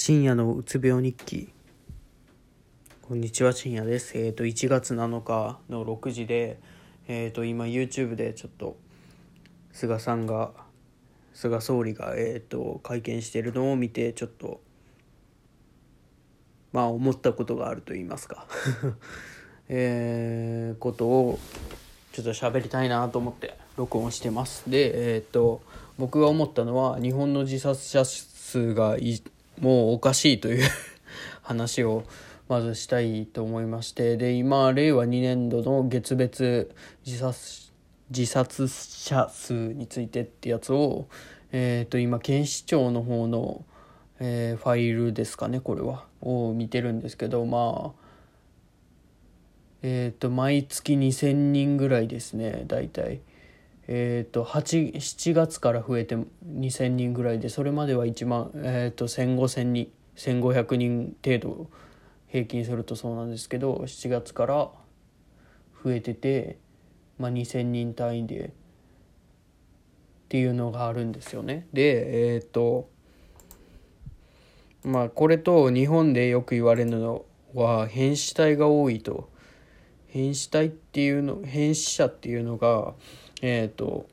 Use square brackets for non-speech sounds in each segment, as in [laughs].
深夜のうつ病日記。こんにちは深夜です。えっ、と1月7日の6時でえっ、と今 YouTube でちょっと菅さんが菅総理がえっ、と会見してるのを見てちょっとまあ思ったことがあると言いますか。[laughs] えー、ことをちょっと喋りたいなと思って録音してます。でえっ、と僕が思ったのは日本の自殺者数がいもうおかしいという [laughs] 話をまずしたいと思いましてで今令和2年度の月別自殺自殺者数についてってやつを、えー、と今警視庁の方の、えー、ファイルですかねこれはを見てるんですけどまあえっ、ー、と毎月2,000人ぐらいですね大体。えーと、7月から増えて2,000人ぐらいでそれまでは1万、えーと、1,500人1,500人程度平均するとそうなんですけど7月から増えてて、まあ、2,000人単位でっていうのがあるんですよね。でえっ、ー、とまあこれと日本でよく言われるのは変死体が多いと変死体っていうの変死者っていうのがえっ、ー、と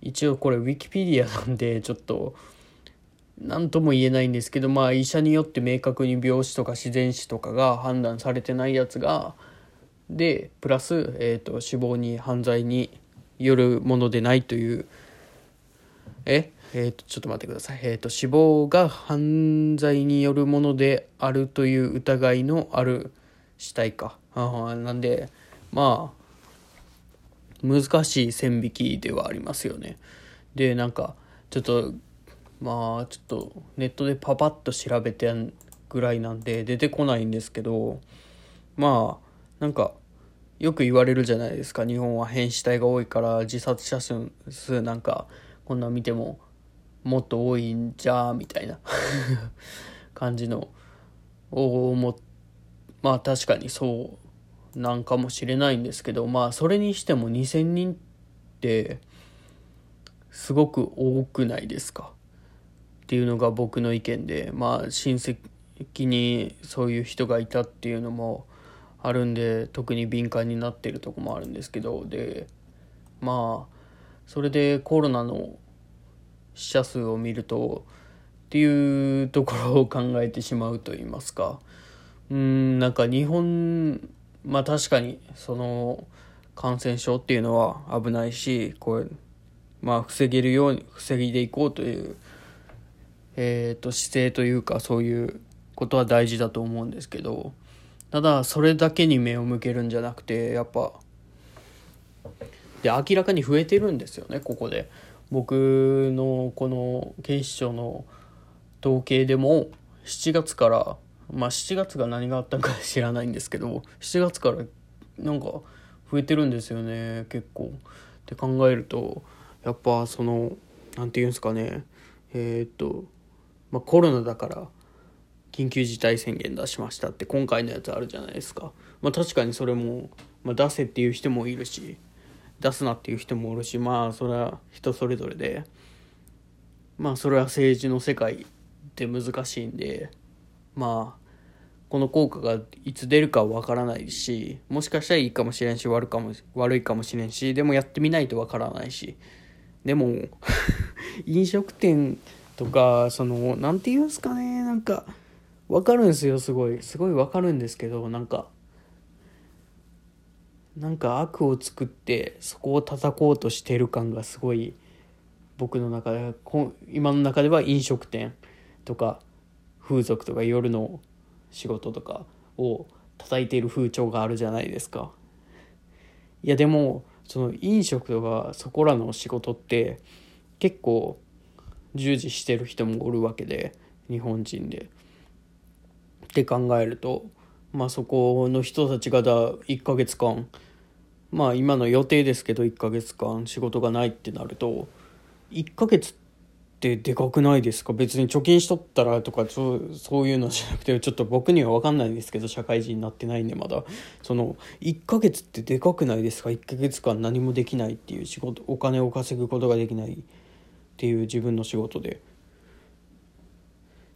一応これウィキペディアなんでちょっと何とも言えないんですけどまあ医者によって明確に病死とか自然死とかが判断されてないやつがでプラス、えーと、死亡に犯罪によるものでないというえ？えーと、ちょっと待ってください、えーと死亡が犯罪によるものであるという疑いのある死体か。あなんでまあ難しい線引きではありますよね。でなんかちょっとまあちょっとネットでパパッと調べてぐらいなんで出てこないんですけどまあなんかよく言われるじゃないですか日本は変死体が多いから自殺者数なんかこんな見てももっと多いんじゃみたいな [laughs] 感じのを思まあ確かにそうなんかもしれないんですけどまあそれにしても2,000人ってすごく多くないですか？っていうのが僕の意見でまあ親戚にそういう人がいたっていうのもあるんで特に敏感になってるとこもあるんですけどでまあそれでコロナの死者数を見るとっていうところを考えてしまうと言いますか。うんなんか日本まあ確かにその感染症っていうのは危ないしこれまあ防げるように防いでいこうというえー、と姿勢というかそういうことは大事だと思うんですけどただそれだけに目を向けるんじゃなくてやっぱで明らかに増えてるんですよねここで。僕のこの警視庁の統計でも7月からまあ7月が何があったか知らないんですけど7月からなんか増えてるんですよね結構。って考えるとやっぱその何て言うんですかねえー、っと、まあ、コロナだから緊急事態宣言出しましたって今回のやつあるじゃないですか。まあ、確かにそれも、まあ、出せっていう人もいるし出すなっていう人もおるしまあそれは人それぞれでまあそれは政治の世界って難しいんでまあこの効果がいつ出るかは分からないしもしかしたらいいかもしれんし悪かも悪いかもしれんしでもやってみないと分からないしでも [laughs] 飲食店とかその何て言うんすかねなんか分かるんすよすごい。すごい分かるんですけどなんかなんか悪を作ってそこを叩こうとしてる感がすごい僕の中で今の中では飲食店とか風俗とか夜の仕事とかを叩いている風潮があるじゃないですか。いやでもその飲食とかそこらの仕事って結構従事してる人もおるわけで日本人で。って考えるとまあそこの人たちがだ1ヶ月間まあ今の予定ですけど1ヶ月間仕事がないってなると1ヶ月ってってでかくないですか？別に貯金しとったらとかそうそういうのじゃなくてちょっと僕には分かんないんですけど社会人になってないんでまだ。その1ヶ月ってでかくないですか？1ヶ月間何もできないっていう仕事お金を稼ぐことができない。っていう自分の仕事で。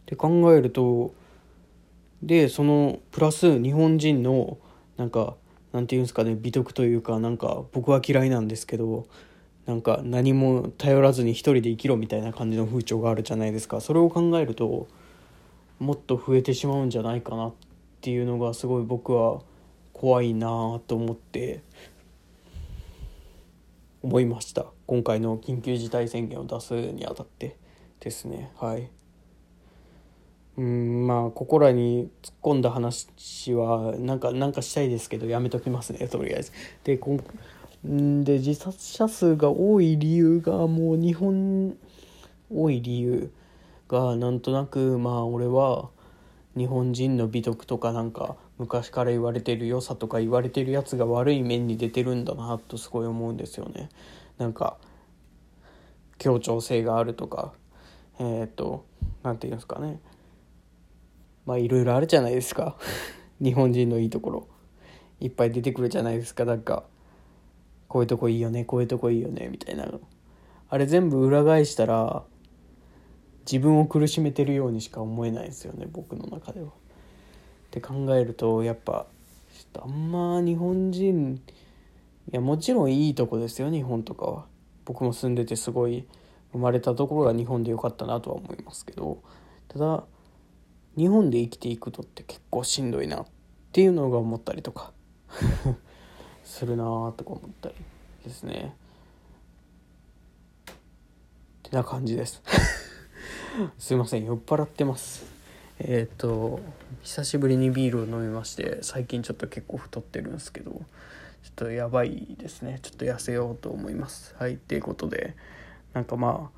で考えるとでそのプラス日本人のなんかなんていうんですかね美徳というかなんか僕は嫌いなんですけどなんか何も頼らずに一人で生きろみたいな感じの風潮があるじゃないですか。それを考えるともっと増えてしまうんじゃないかなっていうのがすごい僕は怖いなと思って。思いました。今回の緊急事態宣言を出すにあたってですね。はい。うんまあここらに突っ込んだ話はなんかなんかしたいですけどやめときますねとりあえず。でこんで自殺者数が多い理由がもう日本多い理由がなんとなくまあ俺は日本人の美徳とかなんか昔から言われてる良さとか言われてるやつが悪い面に出てるんだなとすごい思うんですよね。なんか協調性があるとかえっ、と何て言うんですかね。まあいろいろあるじゃないですか。[laughs] 日本人のいいところ。いっぱい出てくるじゃないですか。なんかこういうとこいいよねこういうとこいいよねみたいなのあれ全部裏返したら自分を苦しめてるようにしか思えないですよね僕の中では。って考えるとやっぱあんま日本人いやもちろんいいとこですよ日本とかは。僕も住んでてすごい生まれたところが日本で良かったなとは思いますけどただ日本で生きていくのって結構しんどいなっていうのが思ったりとか [laughs] するなとか思ったりですね。てな感じです。[laughs] すいません酔っ払ってます。えっ、ー、と久しぶりにビールを飲みまして最近ちょっと結構太ってるんですけどちょっとやばいですね。ちょっと痩せようと思います。はいっていうことでなんかまあちょっ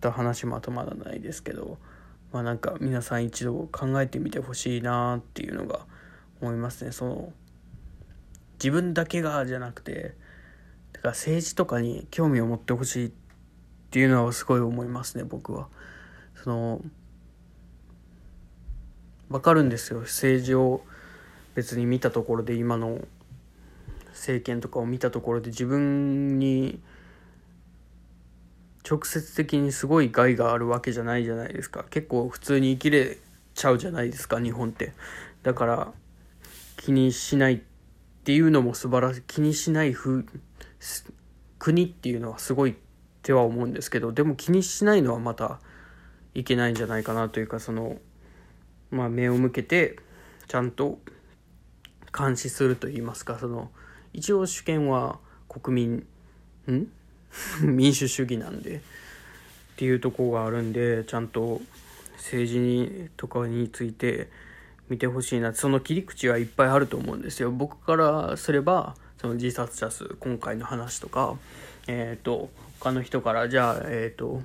と話まとまらないですけどまあなんか皆さん一度考えてみてほしいなっていうのが思いますね。その自分だけがじゃなくてだから政治とかに興味を持ってほしいっていうのはすごい思いますね僕は。その分かるんですよ。政治を別に見たところで今の政権とかを見たところで自分に直接的にすごい害があるわけじゃないじゃないですか。結構普通に生きれちゃうじゃないですか日本って。だから気にしないってっていうのも素晴らしい。気にしない国っていうのはすごいっては思うんですけどでも気にしないのはまたいけないんじゃないかなというかそのまあ目を向けてちゃんと監視すると言いますかその一応主権は国民ん？[laughs] 民主主義なんでっていうとこがあるんでちゃんと政治にとかについて見てほしいなその切り口はいっぱいあると思うんですよ僕からすればその自殺者数今回の話とかえっ、ー、と他の人からじゃあえっ、ー、と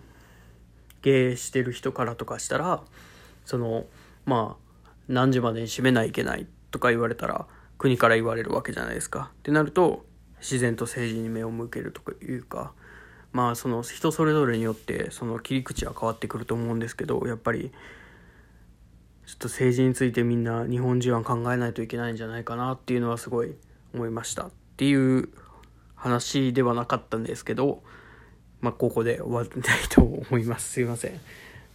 経営してる人からとかしたらそのまあ何時までに閉めないといけないとか言われたら国から言われるわけじゃないですか。ってなると自然と政治に目を向けるとかいうかまあその人それぞれによってその切り口は変わってくると思うんですけどやっぱりちょっと政治についてみんな日本人は考えないといけないんじゃないかなっていうのはすごい思いましたっていう話ではなかったんですけどまあ、ここで終わりたいと思います。すいません。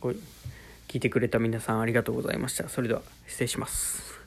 これ聞いてくれた皆さんありがとうございました。それでは失礼します。